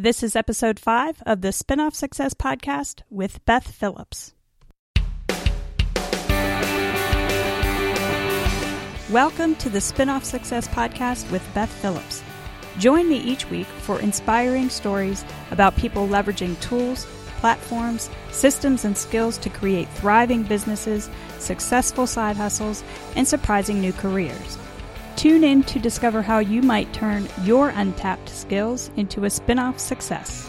This is episode five of the Spinoff Success Podcast with Beth Phillips. Welcome to the Spinoff Success Podcast with Beth Phillips. Join me each week for inspiring stories about people leveraging tools, platforms, systems, and skills to create thriving businesses, successful side hustles, and surprising new careers. Tune in to discover how you might turn your untapped skills into a spin-off success.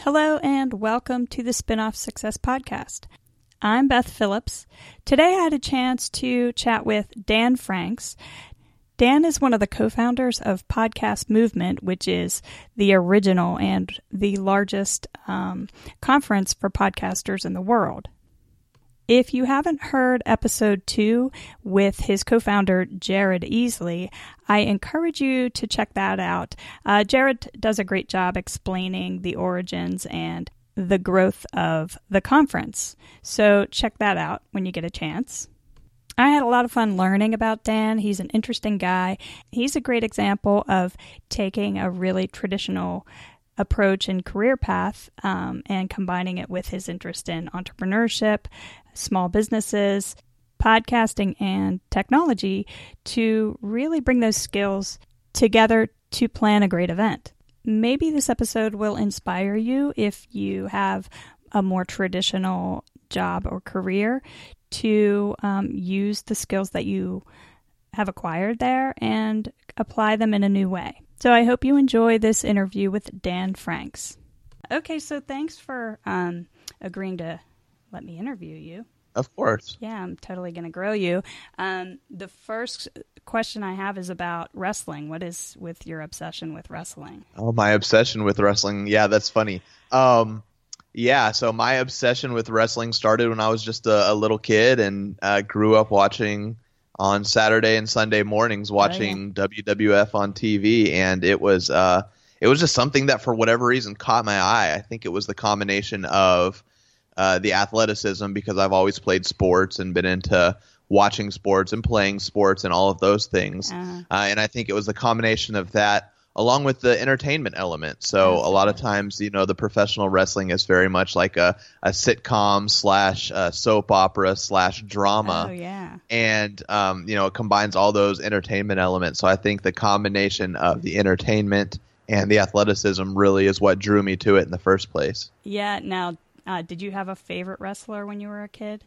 Hello and welcome to the Spinoff Success Podcast. I'm Beth Phillips. Today I had a chance to chat with Dan Franks. Dan is one of the co founders of Podcast Movement, which is the original and the largest um, conference for podcasters in the world. If you haven't heard episode two with his co founder, Jared Easley, I encourage you to check that out. Uh, Jared does a great job explaining the origins and the growth of the conference. So check that out when you get a chance. I had a lot of fun learning about Dan. He's an interesting guy. He's a great example of taking a really traditional approach and career path um, and combining it with his interest in entrepreneurship, small businesses, podcasting, and technology to really bring those skills together to plan a great event. Maybe this episode will inspire you if you have a more traditional job or career to um, use the skills that you have acquired there and apply them in a new way. So I hope you enjoy this interview with Dan Franks. Okay, so thanks for um, agreeing to let me interview you. Of course. Yeah, I'm totally going to grow you. Um, the first question I have is about wrestling. What is with your obsession with wrestling? Oh, my obsession with wrestling. Yeah, that's funny. Um, yeah, so my obsession with wrestling started when I was just a, a little kid and uh, grew up watching on Saturday and Sunday mornings watching oh, yeah. WWF on TV, and it was uh, it was just something that for whatever reason caught my eye. I think it was the combination of uh, the athleticism because I've always played sports and been into watching sports and playing sports and all of those things, uh-huh. uh, and I think it was the combination of that along with the entertainment element. So a lot of times, you know, the professional wrestling is very much like a, a sitcom slash uh, soap opera slash drama. Oh yeah. And um, you know, it combines all those entertainment elements. So I think the combination of the entertainment and the athleticism really is what drew me to it in the first place. Yeah. Now, uh, did you have a favorite wrestler when you were a kid?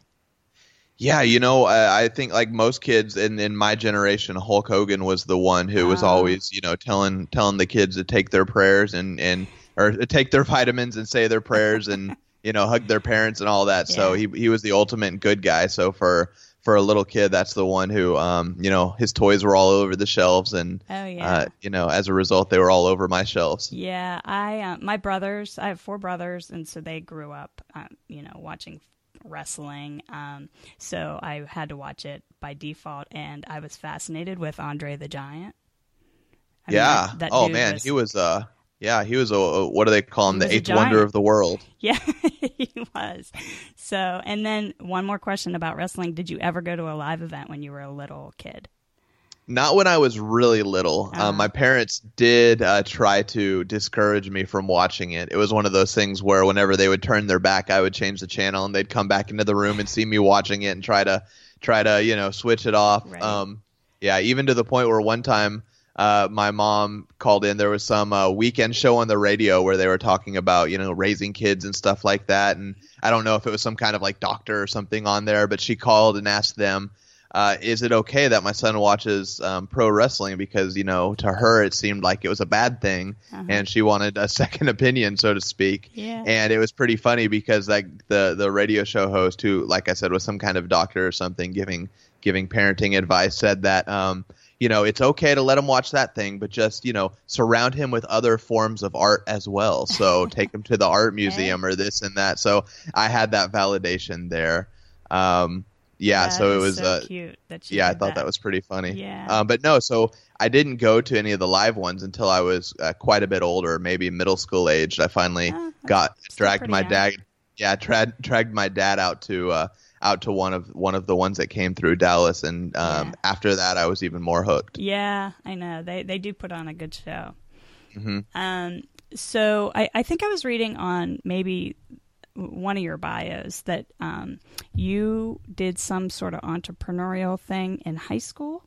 Yeah, you know, I, I think like most kids in, in my generation, Hulk Hogan was the one who was ah. always, you know, telling telling the kids to take their prayers and and or take their vitamins and say their prayers and you know hug their parents and all that. Yeah. So he he was the ultimate good guy. So for for a little kid, that's the one who, um, you know, his toys were all over the shelves, and oh, yeah. uh, you know, as a result, they were all over my shelves. Yeah, I, uh, my brothers, I have four brothers, and so they grew up, um, you know, watching wrestling. Um, so I had to watch it by default, and I was fascinated with Andre the Giant. I yeah. Mean, that, that oh man, was, he was uh yeah, he was a, a what do they call him? The eighth wonder of the world. Yeah, was. So, and then one more question about wrestling: Did you ever go to a live event when you were a little kid? Not when I was really little. Uh-huh. Um, my parents did uh, try to discourage me from watching it. It was one of those things where whenever they would turn their back, I would change the channel, and they'd come back into the room and see me watching it and try to try to you know switch it off. Right. Um, yeah, even to the point where one time. Uh, my mom called in. There was some uh, weekend show on the radio where they were talking about, you know, raising kids and stuff like that. And I don't know if it was some kind of like doctor or something on there, but she called and asked them uh, is it okay that my son watches um, pro wrestling because you know to her it seemed like it was a bad thing uh-huh. and she wanted a second opinion so to speak yeah. and it was pretty funny because like the the radio show host who like i said was some kind of doctor or something giving giving parenting advice said that um, you know it's okay to let him watch that thing but just you know surround him with other forms of art as well so take him to the art museum or this and that so i had that validation there um, yeah, that so it was so uh, cute. That yeah, I thought that. that. was pretty funny. Yeah, um, but no, so I didn't go to any of the live ones until I was uh, quite a bit older, maybe middle school aged. I finally got dragged my dad. Yeah, tra- dragged my dad out to uh, out to one of one of the ones that came through Dallas, and um, Yeah. after that, I was even more hooked. Yeah, I know. They they do put on a good show. hmm Um, so I, I think I was reading on maybe one of your bios that um, you did some sort of entrepreneurial thing in high school,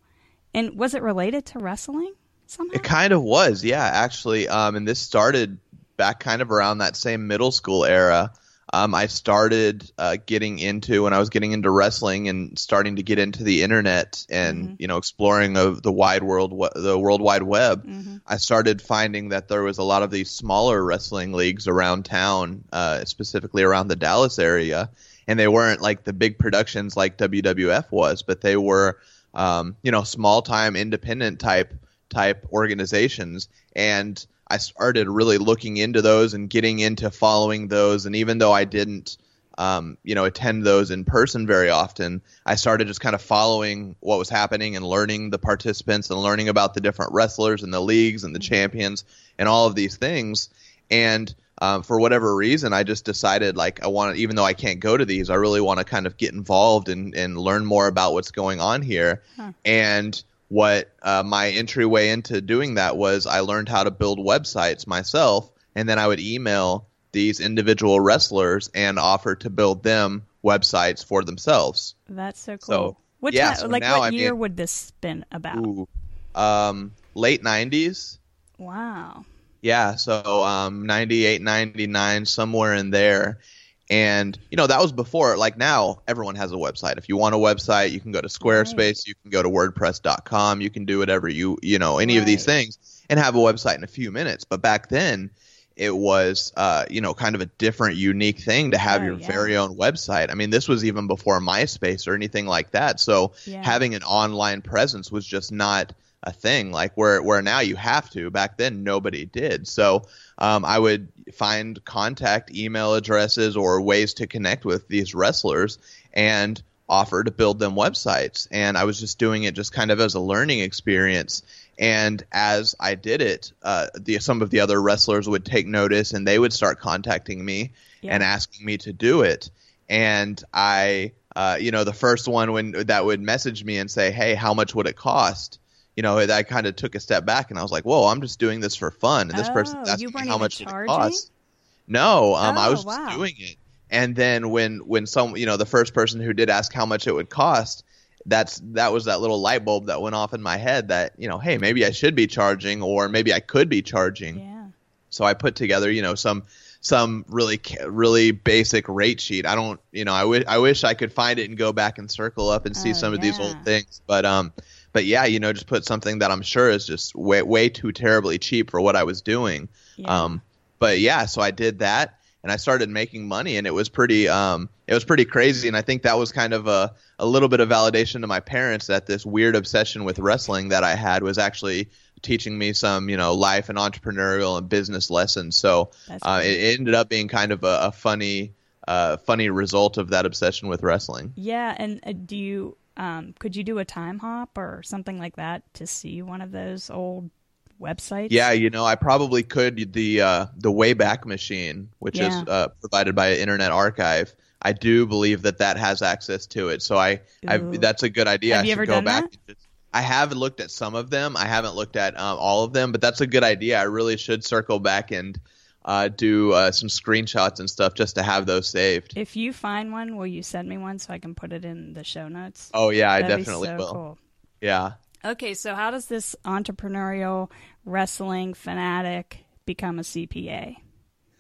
and was it related to wrestling somehow? It kind of was, yeah, actually. Um, and this started back kind of around that same middle school era. Um, I started uh, getting into when I was getting into wrestling and starting to get into the internet and Mhm. you know exploring of the wide world, the world wide web. hmm I started finding that there was a lot of these smaller wrestling leagues around town, uh, specifically around the Dallas area, and they weren't like the big productions like WWF was, but they were, um, you know, small time independent type type organizations, and I started really looking into those and getting into following those, and even though I didn't. Um, you know, attend those in person very often. I started just kind of following what was happening and learning the participants and learning about the different wrestlers and the leagues and the champions and all of these things. And um, for whatever reason, I just decided like I want to, even though I can't go to these, I really want to kind of get involved and, and learn more about what's going on here. Huh. And what uh, my entryway into doing that was I learned how to build websites myself, and then I would email these individual wrestlers and offer to build them websites for themselves. That's so cool. So, what yeah, so like now what I year mean- would this been about? Ooh, um, late '90s. Wow. Yeah, so um, 98, 99, somewhere in there. And, you know, that was before. Like now, everyone has a website. If you want a website, you can go to Squarespace, you can go to WordPress.com, you can do whatever you, you know, any of these things and have a website in a few minutes. But back then, it was, uh, you know, kind of a different, unique thing to have Oh, your yeah. very own website. I mean, this was even before MySpace or anything like that. So Yeah. having an online presence was just not a thing like where where now you have to. Back then nobody did. So um, i would find contact email addresses or ways to connect with these wrestlers and offer to build them websites. And i was just doing it just kind of as a learning experience. And as i did it uh, the, some of the other wrestlers would take notice and they would start contacting me Yeah. and asking me to do it. And i uh, you know the first one when that would message me and say hey how much would it cost you know, I kind of took a step back and I was like, "Whoa, I'm just doing this for fun." And this Oh, person's you asking how much would it charging? cost. No, um, I Oh, was wow. just doing it. And then when when some, you know, the first person who did ask how much it would cost, that's that was that little light bulb that went off in my head that you know, hey, maybe I should be charging, or maybe I could be charging. Yeah. So I put together, you know, some some really really basic rate sheet. I don't, you know, I wish I wish I could find it and go back and circle up and see Oh, some of these old things. But um, but yeah, you know, just put something that I'm sure is just way way too terribly cheap for what I was doing. Yeah. Um, but yeah, so I did that and I started making money and it was pretty um it was pretty crazy and I think that was kind of a a little bit of validation to my parents that this weird obsession with wrestling that I had was actually teaching me some, you know, life and entrepreneurial and business lessons. So uh, it, ended up being kind of a, a funny uh funny result of that obsession with wrestling. Yeah, and uh, do you um could you do a time hop or something like that to see one of those old websites? Yeah, you know, I probably could the uh, the Wayback Machine, which is uh, provided by Internet Archive. I do believe that that has access to it, so I, I that's a good idea. Have I you should ever go done back. that? I have looked at some of them. I haven't looked at um, all of them, but that's a good idea. I really should circle back and uh, do uh, some screenshots and stuff just to have those saved. If you find one, will you send me one so I can put it in the show notes? Oh yeah, I That'd be definitely so will. Cool. Yeah. Okay, so how does this entrepreneurial wrestling fanatic become a CPA?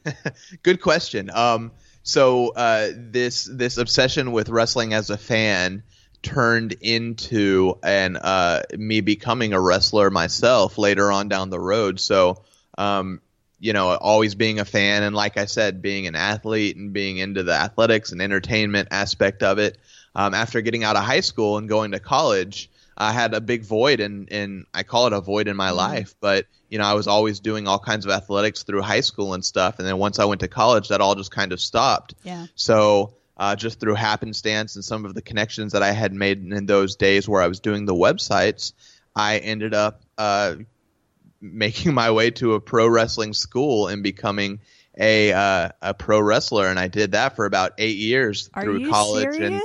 Good question. Um, so uh, this this obsession with wrestling as a fan turned into and uh, me becoming a wrestler myself later on down the road. So um, you know, always being a fan and like I said, being an athlete and being into the athletics and entertainment aspect of it. Um, after getting out of high school and going to college, I had a big void and and I call it a void in my life, but you know, I was always doing all kinds of athletics through high school and stuff, and then once I went to college, that all just kind of stopped. Yeah. So uh, just through happenstance and some of the connections that I had made in those days where I was doing the websites, I ended up uh, making my way to a pro wrestling school and becoming a uh, a pro wrestler, and I did that for about eight years Are through college. And?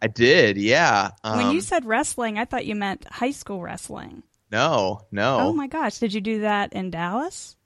I did, yeah. Um, when you said wrestling, I thought you meant high school wrestling. no, no. Oh my gosh, did you do that in Dallas?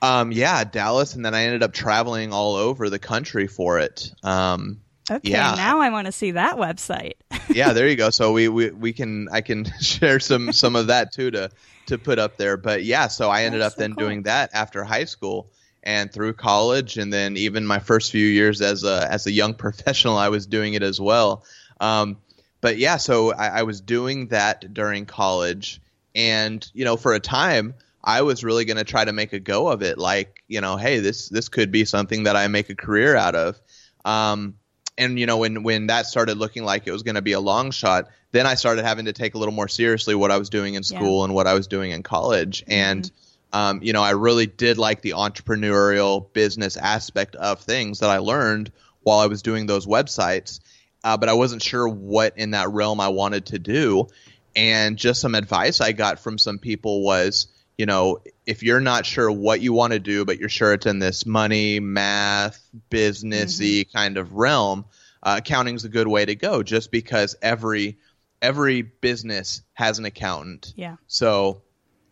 Um, yeah, Dallas, and then I ended up traveling all over the country for it. Um, Okay, Yeah. now I want to see that website. yeah, there you go. So we, we we can I can share some some of that too to to put up there. But yeah, so I ended That's up so then cool. doing that after high school and through college, and then even my first few years as a as a young professional, I was doing it as well. Um, but yeah, so I, I was doing that during college, and you know, for a time. I was really going to try to make a go of it. Like, you know, hey, this this could be something that I make a career out of. Um, and you know when when that started looking like it was going to be a long shot then i started having to take a little more seriously what i was doing in school and what i was doing in college. And um, you know i really did like the entrepreneurial business aspect of things that i learned while i was doing those websites uh, but i wasn't sure what in that realm i wanted to do. And just some advice i got from some people was you know if you're not sure what you want to do but you're sure it's in this money math businessy kind of realm uh, accounting's a good way to go just because every every business has an accountant Yeah. so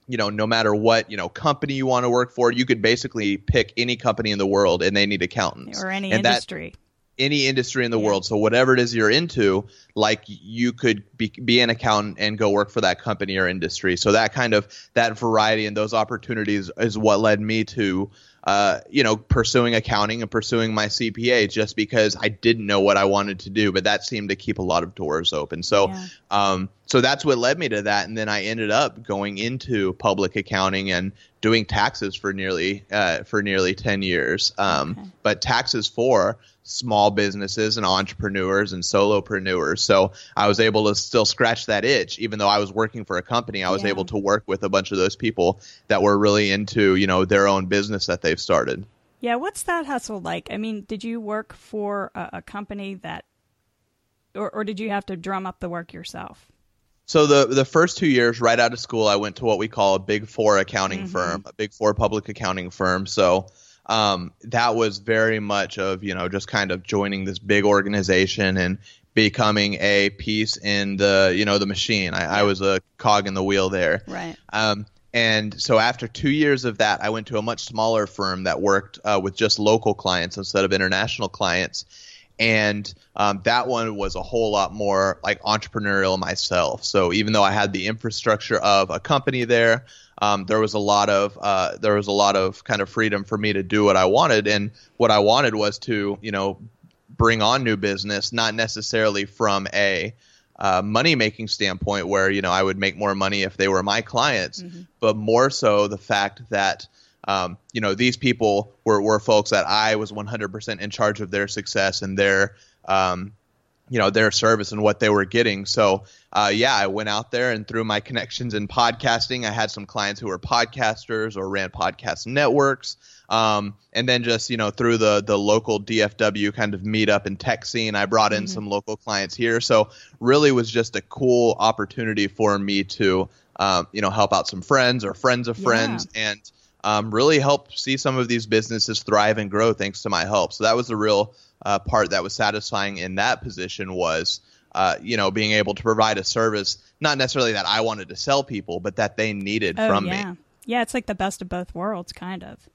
you know no matter what you know company you want to work for you could basically pick any company in the world and they need accountants Or any and industry. Any industry in the world. So whatever it is you're into, like you could be, be an accountant and go work for that company or industry. So that kind of that variety and those opportunities is what led me to, uh, you know, pursuing accounting and pursuing my CPA just because I didn't know what I wanted to do, but that seemed to keep a lot of doors open. So, Yeah. um, so that's what led me to that. And then I ended up going into public accounting and doing taxes for nearly uh, for nearly ten years. Um, Okay. But taxes for small businesses and entrepreneurs and solopreneurs. So I was able to still scratch that itch, even though I was working for a company. I was Yeah. able to work with a bunch of those people that were really into you know their own business that they've started. Yeah, what's that hustle like? I mean, did you work for a, a company that, or, or did you have to drum up the work yourself? So the the first two years, right out of school, I went to what we call a Big Four accounting Mhm. firm, a Big Four public accounting firm. So um, that was very much of you know just kind of joining this big organization and becoming a piece in the you know the machine. I, I was a cog in the wheel there. Right. Um, and so after two years of that, I went to a much smaller firm that worked uh, with just local clients instead of international clients. And um, that one was a whole lot more like entrepreneurial myself. So even though I had the infrastructure of a company there, um, there was a lot of uh, there was a lot of kind of freedom for me to do what I wanted. And what I wanted was to you know bring on new business, not necessarily from a uh, money making standpoint where you know I would make more money if they were my clients, but more so the fact that um, you know these people were, were folks that I was 100% in charge of their success and their um, you know their service and what they were getting. So uh, yeah, I went out there and through my connections in podcasting, I had some clients who were podcasters or ran podcast networks. Um, and then just you know through the the local DFW kind of meetup and tech scene, I brought in some local clients here. So really was just a cool opportunity for me to um, you know help out some friends or friends of Yeah. friends and um, really help see some of these businesses thrive and grow thanks to my help. So that was the real uh, part that was satisfying in that position was uh, you know being able to provide a service not necessarily that I wanted to sell people, but that they needed Oh, from yeah. me. Yeah, it's like the best of both worlds, kind of.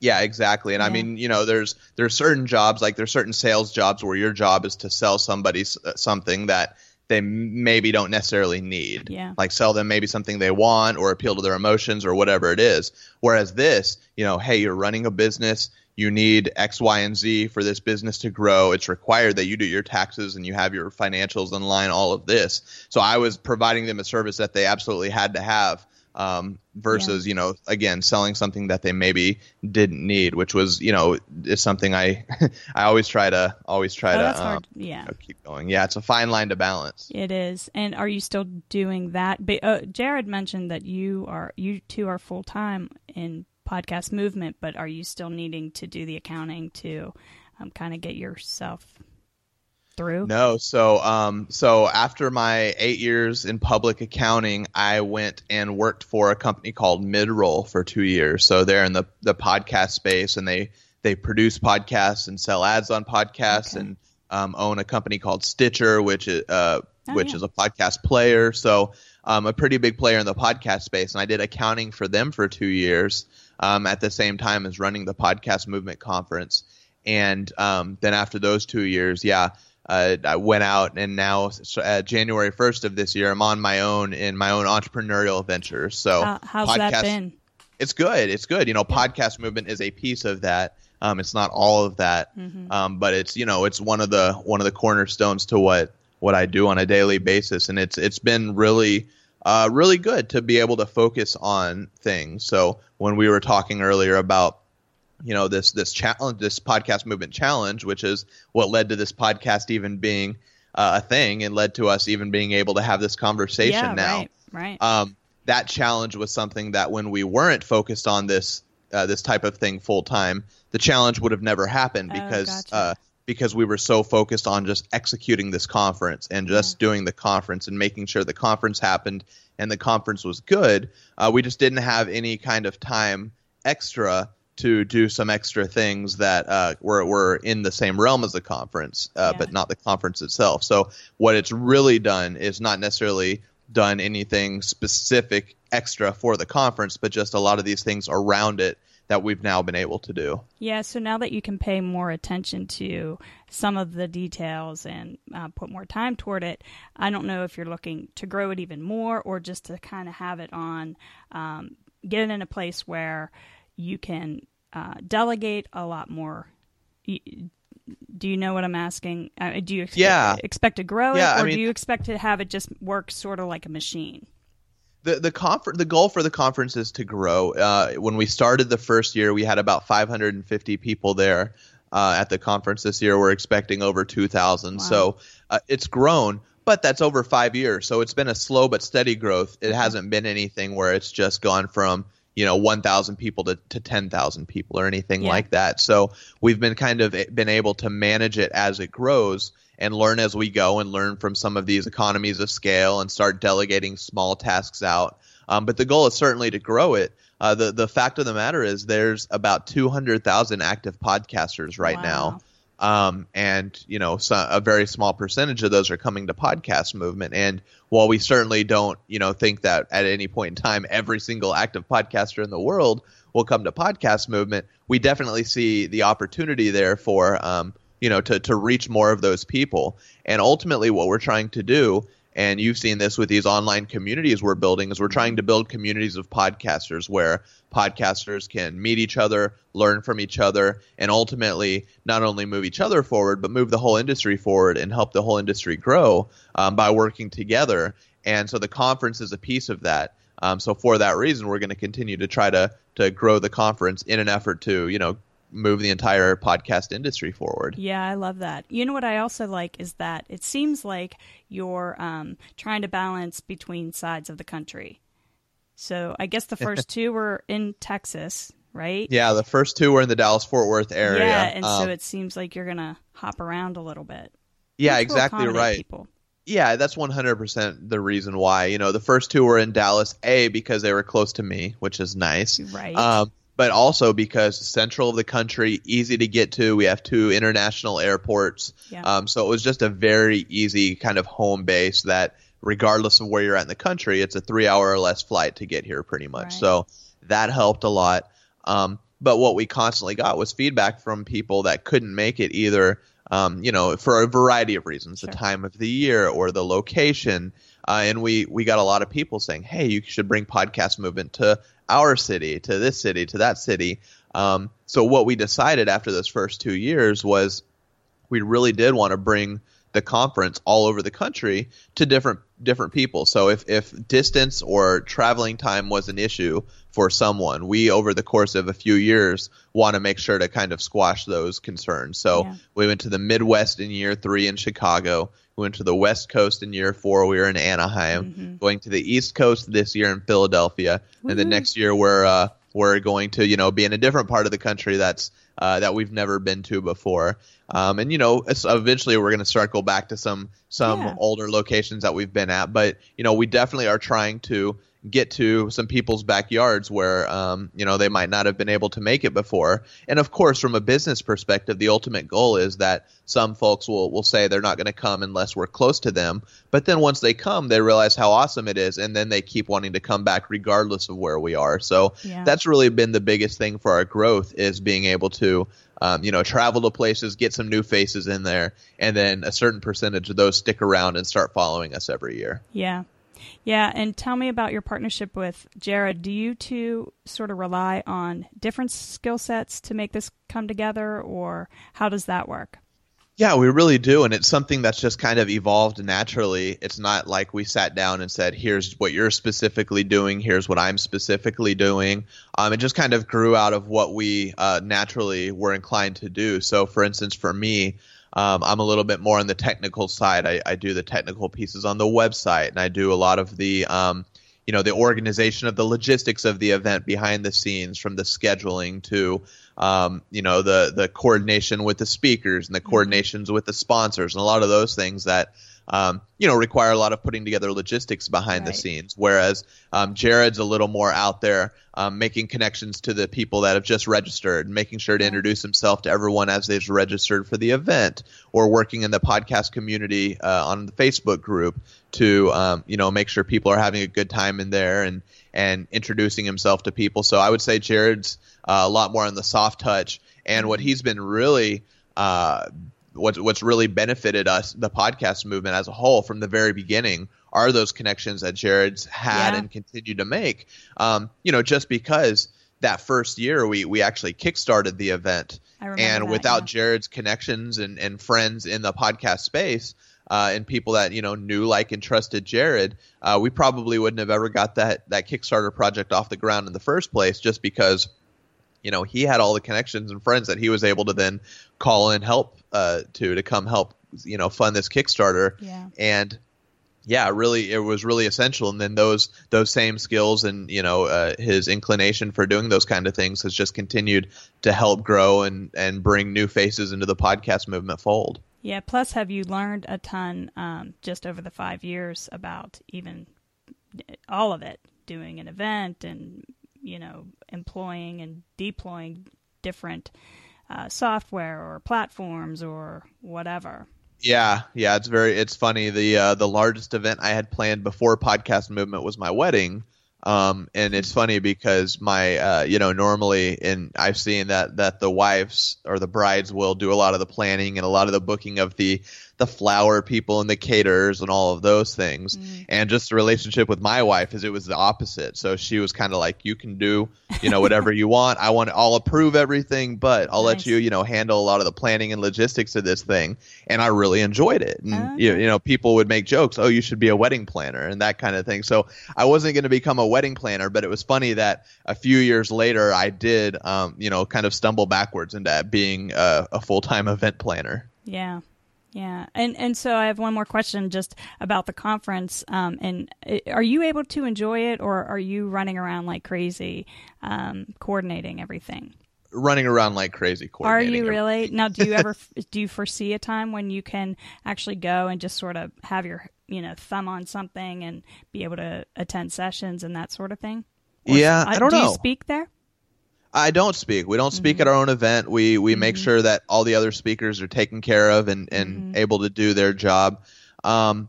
Yeah, exactly. And I mean, you know, there's there's certain jobs like there's certain sales jobs where your job is to sell somebody uh, something that they maybe don't necessarily need. Yeah. Like sell them maybe something they want or appeal to their emotions or whatever it is. Whereas this, you know, hey, you're running a business, you need X, Y, and Z for this business to grow. It's required that you do your taxes and you have your financials in line, all of this. So I was providing them a service that they absolutely had to have. Um, versus, you know, again, selling something that they maybe didn't need, which was, you know, is something I, I always try to, always try Oh, to, um. Yeah. you know, keep going. Yeah, it's a fine line to balance. It is. And are you still doing that? But, uh, Jared mentioned that you are you two are full time in podcast movement, but are you still needing to do the accounting to um, kind of get yourself through? No. So, um, so after my eight years in public accounting, I went and worked for a company called Midroll for two years. So they're in the the podcast space, and they they produce podcasts and sell ads on podcasts, Okay. and um, own a company called Stitcher, which is uh, Oh, which yeah. is a podcast player. So um, a pretty big player in the podcast space, and I did accounting for them for two years um, at the same time as running the Podcast Movement Conference. And um, then after those two years, yeah, uh, I went out, and now uh, January first of this year, I'm on my own in my own entrepreneurial ventures. So How, how's that podcast- been? it's good. It's good. You know, podcast movement is a piece of that. Um, it's not all of that, Mm-hmm. um, but it's you know it's one of the one of the cornerstones to what what I do on a daily basis, and it's it's been really uh, really good to be able to focus on things. So when we were talking earlier about you know this this challenge this podcast movement challenge, which is what led to this podcast even being uh, a thing and led to us even being able to have this conversation yeah, now right, right. um, that challenge was something that when we weren't focused on this uh, this type of thing full time, the challenge would have never happened Oh, because gotcha. uh, because we were so focused on just executing this conference and just doing the conference and making sure the conference happened and the conference was good. Uh, we just didn't have any kind of time extra to do some extra things that uh, were were in the same realm as the conference, uh, Yeah. but not the conference itself. So what it's really done is not necessarily done anything specific extra for the conference, but just a lot of these things around it that we've now been able to do. Yeah, so now that you can pay more attention to some of the details and uh, put more time toward it, I don't know if you're looking to grow it even more or just to kind of have it on, um, get it in a place where you can uh, delegate a lot more. Do you know what I'm asking? Uh, do you ex- Yeah. expect to grow Yeah, it, I or mean- do you expect to have it just work sort of like a machine? the the confer- the goal for the conference is to grow. Uh, when we started the first year, we had about 550 people there uh, at the conference. This year, we're expecting over 2,000. Wow. So uh, it's grown, but that's over five years. So it's been a slow but steady growth. It hasn't been anything where it's just gone from you know 1,000 people to, to 10,000 people or anything Yeah. like that. So we've been kind of been able to manage it as it grows and learn as we go and learn from some of these economies of scale and start delegating small tasks out. Um, but the goal is certainly to grow it. Uh, the the fact of the matter is there's about 200,000 active podcasters right Wow. now. Um, and you know, so a very small percentage of those are coming to podcast movement. And while we certainly don't, you know, think that at any point in time every single active podcaster in the world will come to podcast movement, we definitely see the opportunity there for, um, you know, to to reach more of those people. And ultimately, what we're trying to do, and you've seen this with these online communities we're building, is we're trying to build communities of podcasters where podcasters can meet each other, learn from each other, and ultimately not only move each other forward, but move the whole industry forward and help the whole industry grow um, by working together. And so the conference is a piece of that. Um, so for that reason, we're going to continue to try to to grow the conference in an effort to you know move the entire podcast industry forward. Yeah, I love that. You know what I also like is that it seems like you're um, trying to balance between sides of the country. So I guess the first two were in Texas, right? Yeah, the first two were in the Dallas Fort Worth area. Yeah, and Um, so it seems like you're gonna hop around a little bit. yeah, exactly right. People. Yeah, that's 100% the reason why. You know, the first two were in Dallas, A, because they were close to me, which is nice. Right. Um, but also because central of the country, easy to get to. We have two international airports. Yeah. Um, so it was just a very easy kind of home base that, regardless of where you're at in the country, it's a three hour or less flight to get here pretty much. Right. So that helped a lot. Um, but what we constantly got was feedback from people that couldn't make it either, um, you know, for a variety of reasons, Sure. the time of the year or the location. Uh, and we, we got a lot of people saying, hey, you should bring podcast movement to our city, to this city, to that city. Um, so what we decided after those first two years was we really did want to bring the conference all over the country to different different people. So if if distance or traveling time was an issue for someone, we over the course of a few years want to make sure to kind of squash those concerns. So Yeah. we went to the Midwest in year 3 in Chicago. We went to the West Coast in year 4. We were in Anaheim. Mm-hmm. Going to the East Coast this year in Philadelphia. And then Woohoo. next year we're uh, we're going to you know be in a different part of the country that's uh, that we've never been to before. Um, and you know, eventually we're going to start go back to some some Yeah. older locations that we've been at. But you know, we definitely are trying to get to some people's backyards where um, you know they might not have been able to make it before. And of course, from a business perspective, the ultimate goal is that some folks will will say they're not going to come unless we're close to them. But then once they come, they realize how awesome it is, and then they keep wanting to come back regardless of where we are. So Yeah. that's really been the biggest thing for our growth is being able to um, you know travel to places get some new faces in there and then a certain percentage of those stick around and start following us every year Yeah. Yeah. And tell me about your partnership with Jared. Do you two sort of rely on different skill sets to make this come together, or how does that work? Yeah, we really do. And it's something that's just kind of evolved naturally. It's not like we sat down and said, here's what you're specifically doing, here's what I'm specifically doing. Um, it just kind of grew out of what we uh, naturally were inclined to do. So, for instance, for me, um, I'm a little bit more on the technical side. I, I do the technical pieces on the website, and I do a lot of the um, you know the organization of the logistics of the event behind the scenes from the scheduling to um, you know the the coordination with the speakers and the coordinations with the sponsors and a lot of those things that um, you know require a lot of putting together logistics behind the scenes. Whereas um, jared's a little more out there um, making connections to the people that have just registered making sure to introduce himself to everyone as they've registered for the event or working in the podcast community uh, on the facebook group to um, you know make sure people are having a good time in there and and introducing himself to people. So I would say Jared's uh, a lot more on the soft touch, and what he's been really uh, what's what's really benefited us the podcast movement as a whole from the very beginning are those connections that Jared's had Yeah. and continue to make. Um, you know, just because that first year we we actually kickstarted the event and that, without yeah. Jared's connections and, and friends in the podcast space uh, and people that you know knew, like, and trusted Jared, uh, we probably wouldn't have ever got that that Kickstarter project off the ground in the first place, just because you know he had all the connections and friends that he was able to then call in help uh, to to come help you know fund this Kickstarter Yeah. and yeah really it was really essential and then those those same skills and you know uh, his inclination for doing those kind of things has just continued to help grow and and bring new faces into the podcast movement fold Yeah. Plus, have you learned a ton um, just over the five years about even all of it, doing an event and you know employing and deploying different uh, software or platforms or whatever. yeah yeah it's very it's funny the uh, the largest event i had planned before podcast movement was my wedding um, and it's funny because my uh, you know normally and I've seen that that the wives or the brides will do a lot of the planning and a lot of the booking of the the flower people and the caterers and all of those things. And just the relationship with my wife is it was the opposite. So she was kind of like you can do you know whatever you want. I want I'll approve everything but I'll Nice. let you you know handle a lot of the planning and logistics of this thing. And I really enjoyed it. And Okay. you, you know people would make jokes oh you should be a wedding planner and that kind of thing. So I wasn't going to become a wedding planner but it was funny that a few years later I did um, you know kind of stumble backwards into being a, a full-time event planner. Yeah. Yeah. And and so I have one more question just about the conference. Um, and uh, are you able to enjoy it or are you running around like crazy um, coordinating everything? running around like crazy Are coordinating you everything. really? Now, do you ever do you foresee a time when you can actually go and just sort of have your you know thumb on something and be able to attend sessions and that sort of thing? Or- Yeah, I don't do know. you speak there? I don't speak. We don't speak Mm-hmm. at our own event. We we make sure that all the other speakers are taken care of and and Mm-hmm. able to do their job. Um,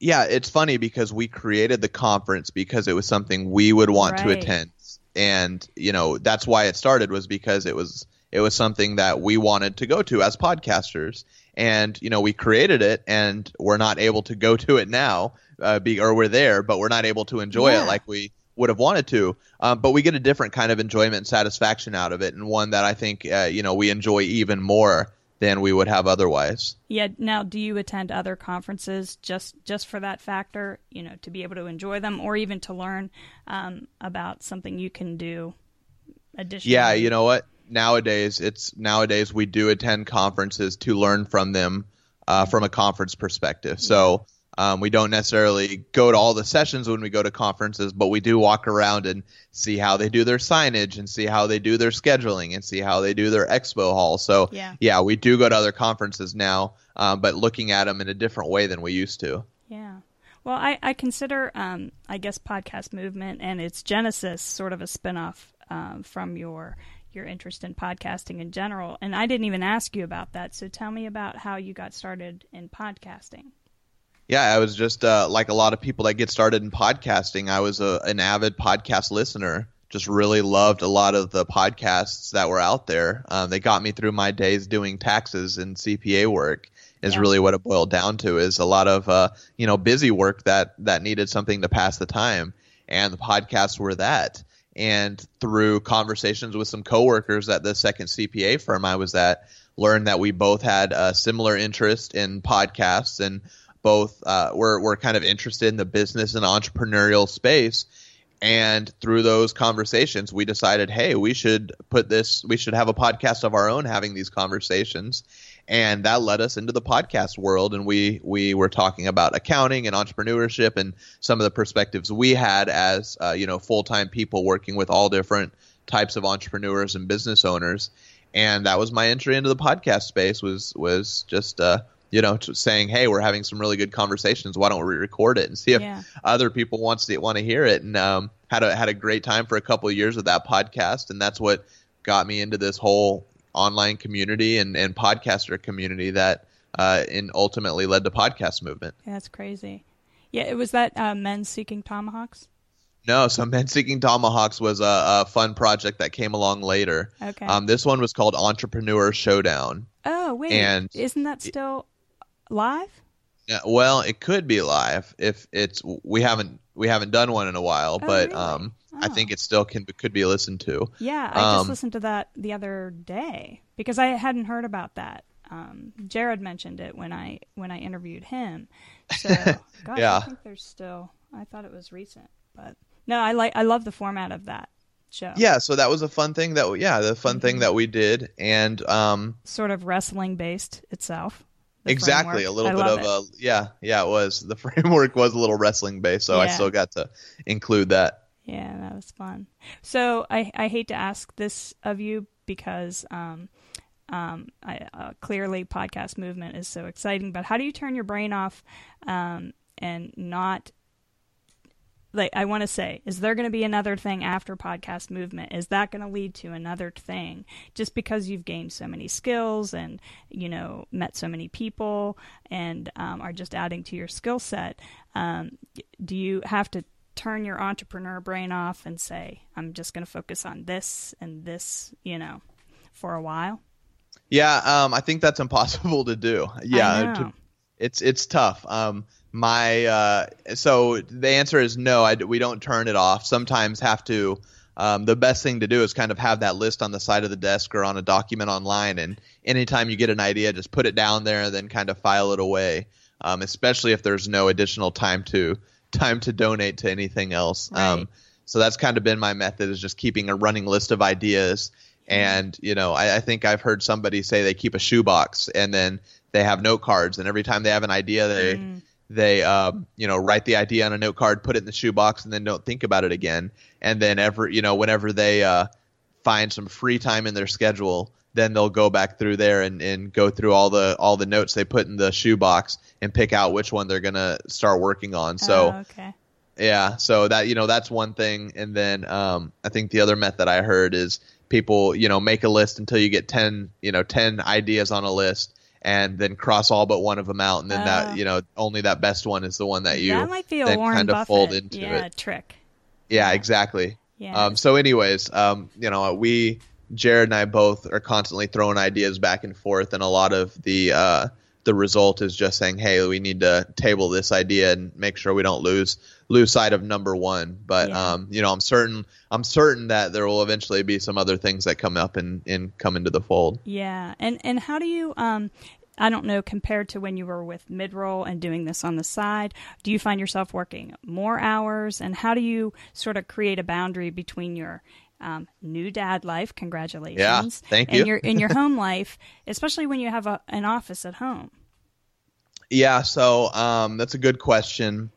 yeah, it's funny because we created the conference because it was something we would want to attend, and you know that's why it started was because it was it was something that we wanted to go to as podcasters, and you know we created it, and we're not able to go to it now, uh, be, or we're there, but we're not able to enjoy Yeah. it like we would have wanted to. Um, but we get a different kind of enjoyment and satisfaction out of it, and one that I think uh, you know we enjoy even more than we would have otherwise. Yeah. Now, do you attend other conferences just just for that factor? You know, to be able to enjoy them, or even to learn um, about something you can do. Additionally. Yeah, you know what? Nowadays, it's nowadays we do attend conferences to learn from them uh, from a conference perspective. So Um, we don't necessarily go to all the sessions when we go to conferences, but we do walk around and see how they do their signage and see how they do their scheduling and see how they do their expo hall. So Yeah. yeah, we do go to other conferences now, um, but looking at them in a different way than we used to. Yeah. Well, I, I consider, um, I guess, podcast movement and its genesis sort of a spinoff um, from your your interest in podcasting in general. And I didn't even ask you about that. So tell me about how you got started in podcasting. Yeah, I was just uh, like a lot of people that get started in podcasting. I was a, an avid podcast listener. Just really loved a lot of the podcasts that were out there. Um, they got me through my days doing taxes and CPA work. Is Yeah. really what it boiled down to. Is a lot of uh, you know busy work that that needed something to pass the time, and the podcasts were that. And through conversations with some coworkers at the second CPA firm I was at, learned that we both had a similar interest in podcasts and both uh, were, were kind of interested in the business and entrepreneurial space. And through those conversations, we decided, hey, we should put this, we should have a podcast of our own having these conversations. And that led us into the podcast world. And we, we were talking about accounting and entrepreneurship and some of the perspectives we had as, uh, you know, full time people working with all different types of entrepreneurs and business owners. And that was my entry into the podcast space was, was just, uh, you know, saying, "Hey, we're having some really good conversations. Why don't we record it and see if Yeah. other people wants to want to hear it?" And um, had a had a great time for a couple of years with that podcast, and that's what got me into this whole online community and and podcaster community that uh, and ultimately led to podcast movement. Yeah, that's crazy. Yeah, it was that uh, Men Seeking Tomahawks. No, so Men Seeking Tomahawks was a, a fun project that came along later. Okay. Um, this one was called Entrepreneur Showdown. oh, wait. and- Isn't that still live? Yeah, well, it could be live if it's we haven't we haven't done one in a while, Oh, but really? um, I Oh. think it still can could be listened to. Yeah, I just Um, listened to that the other day because I hadn't heard about that. Um, Jared mentioned it when I when I interviewed him. So, gosh, Yeah. I think there's still. I thought it was recent, but no, I like I love the format of that show. Yeah, so that was a fun thing that yeah, the fun Mm-hmm. thing that we did, and um, sort of wrestling based itself. Exactly framework. a little I bit of it. a yeah, yeah, it was the framework was a little wrestling based, so I still got to include that. Yeah, that was fun. So I, I hate to ask this of you because um, um, I, uh, clearly podcast movement is so exciting. But how do you turn your brain off um, and not like I want to say, is there going to be another thing after podcast movement? Is that going to lead to another thing? Just because you've gained so many skills and you know met so many people and um, are just adding to your skill set, um, do you have to turn your entrepreneur brain off and say, I'm just going to focus on this and this, you know, for a while? Yeah, um, I think that's impossible to do. Yeah, to- it's it's tough. Um, my uh, so the answer is no. I, we don't turn it off. Sometimes have to. Um, the best thing to do is kind of have that list on the side of the desk or on a document online, and anytime you get an idea, just put it down there and then kind of file it away. Um, especially if there's no additional time to time to donate to anything else. Right. Um, so that's kind of been my method is just keeping a running list of ideas. And you know, I, I think I've heard somebody say they keep a shoebox and then they have note cards, and every time they have an idea, they Mm. they um, you know write the idea on a note card, put it in the shoebox, and then don't think about it again. And then ever you know whenever they uh, find some free time in their schedule, then they'll go back through there and, and go through all the all the notes they put in the shoebox and pick out which one they're gonna start working on. So Oh, okay. yeah, so that you know that's one thing, and then um, I think the other method I heard is people you know make a list until you get ten you know ten ideas on a list, and then cross all but one of them out, and then Oh. that you know only that best one is the one that you that might be a then Warren kind of Buffett fold into yeah, it. trick. Yeah, exactly. Yeah. Um, so, anyways, um, you know, we Jared and I both are constantly throwing ideas back and forth, and a lot of the uh, the result is just saying, "Hey, we need to table this idea and make sure we don't lose lose sight of number one." But Yeah. um, you know, I'm certain I'm certain that there will eventually be some other things that come up and, and come into the fold. Yeah, and and how do you um I don't know compared to when you were with midroll and doing this on the side, do you find yourself working more hours and how do you sort of create a boundary between your um, new dad life, congratulations, Yeah, thank and you. your in your home life, especially when you have a, an office at home. Yeah, so um, that's a good question.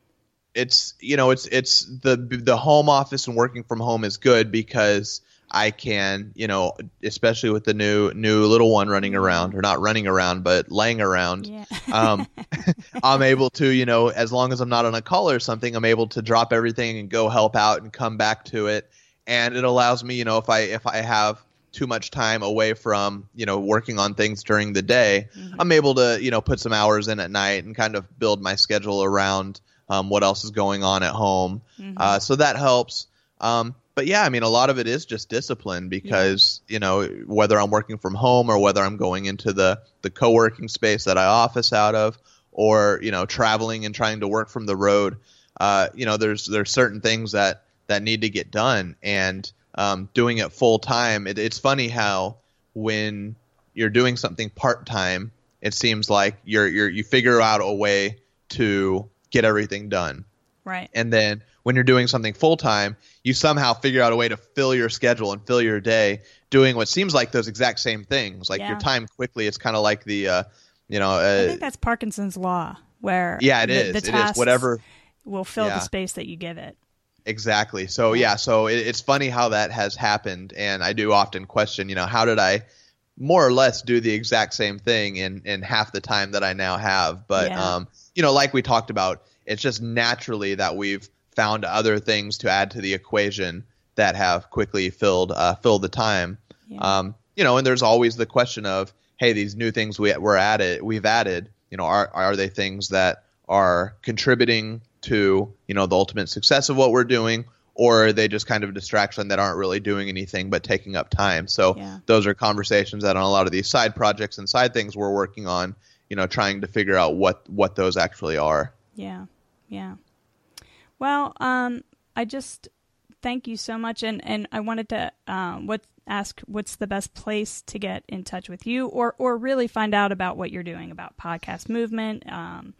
It's you know it's it's the the home office and working from home is good because I can you know especially with the new new little one running around or not running around but laying around. Yeah. um, I'm able to you know as long as I'm not on a call or something I'm able to drop everything and go help out and come back to it and it allows me you know if I if I have too much time away from you know working on things during the day Mhm. i'm able to you know put some hours in at night and kind of build my schedule around um, what else is going on at home Mhm. uh, so that helps um, but yeah i mean a lot of it is just discipline because you know whether i'm working from home or whether i'm going into the the co-working space that i office out of or you know traveling and trying to work from the road uh, you know there's there's certain things that that need to get done and um, doing it full time it, it's funny how when you're doing something part time it seems like you're you're you figure out a way to get everything done right. and then when you're doing something full time you somehow figure out a way to fill your schedule and fill your day doing what seems like those exact same things like Yeah. your time quickly it's kind of like the uh, you know I uh, think that's Parkinson's law, where yeah it the, is the it is whatever will fill the space that you give it. Exactly. So yeah, so it, it's funny how that has happened, and I do often question, you know, how did I more or less do the exact same thing in in half the time that I now have? But Yeah. um, you know, like we talked about, it's just naturally that we've found other things to add to the equation that have quickly filled uh, filled the time. Yeah. Um, you know, and there's always the question of, hey, these new things we we're added, we've added, you know, are are they things that are contributing to you know the ultimate success of what we're doing, or are they just kind of a distraction that aren't really doing anything but taking up time? So Yeah. those are conversations that on a lot of these side projects and side things we're working on, you know, trying to figure out what what those actually are. Yeah, yeah. Well, um, I just thank you so much, and and I wanted to um, what ask what's the best place to get in touch with you, or or really find out about what you're doing about podcast movement, um,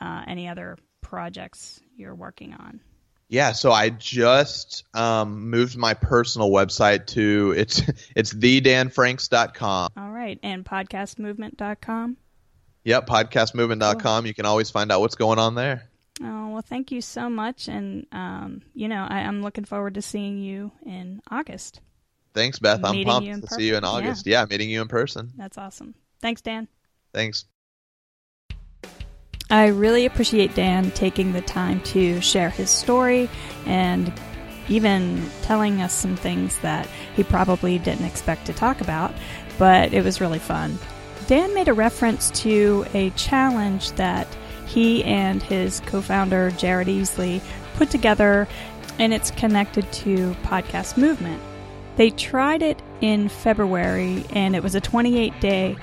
uh, any other projects you're working on. Yeah, so I just um, moved my personal website to it's it's thedanfranks.com. All right, and podcastmovement.com. Yep, podcastmovement.com. You can always find out what's going on there. Oh well, thank you so much, and um, you know I, I'm looking forward to seeing you in August. Thanks, Beth. I'm Meeting in pumped to see you in person. August. Yeah. meeting you in person. That's awesome. Thanks, Dan. Thanks. I really appreciate Dan taking the time to share his story and even telling us some things that he probably didn't expect to talk about, but it was really fun. Dan made a reference to a challenge that he and his co founder, Jared Easley, put together, and it's connected to Podcast Movement. They tried it in February, and it was a 28 day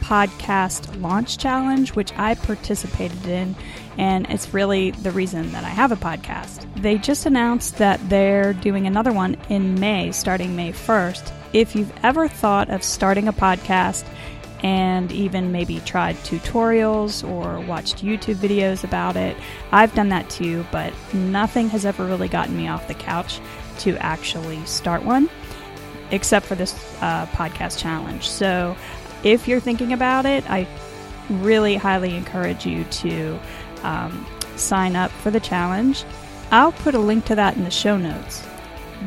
podcast launch challenge, which I participated in, and it's really the reason that I have a podcast. They just announced that they're doing another one in May, starting May 1st. If you've ever thought of starting a podcast and even maybe tried tutorials or watched YouTube videos about it, I've done that too, but nothing has ever really gotten me off the couch to actually start one except for this uh, podcast challenge. So if you're thinking about it, I really highly encourage you to um, sign up for the challenge. I'll put a link to that in the show notes.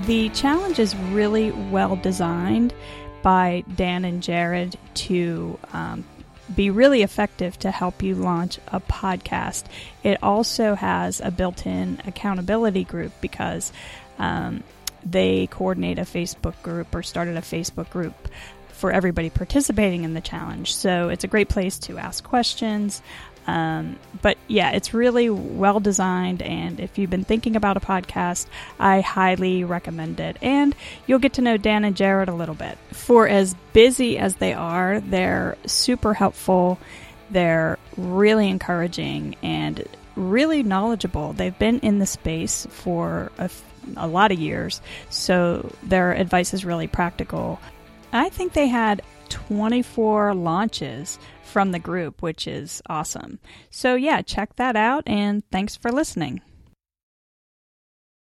The challenge is really well designed by Dan and Jared to um, be really effective to help you launch a podcast. It also has a built in accountability group because um, they coordinate a Facebook group or started a Facebook group for everybody participating in the challenge. So it's a great place to ask questions. Um, but yeah, it's really well designed. And if you've been thinking about a podcast, I highly recommend it. And you'll get to know Dan and Jared a little bit. For as busy as they are, they're super helpful. They're really encouraging and really knowledgeable. They've been in the space for a, a lot of years, so their advice is really practical. I think they had 24 launches from the group, which is awesome. So, yeah, check that out, and thanks for listening.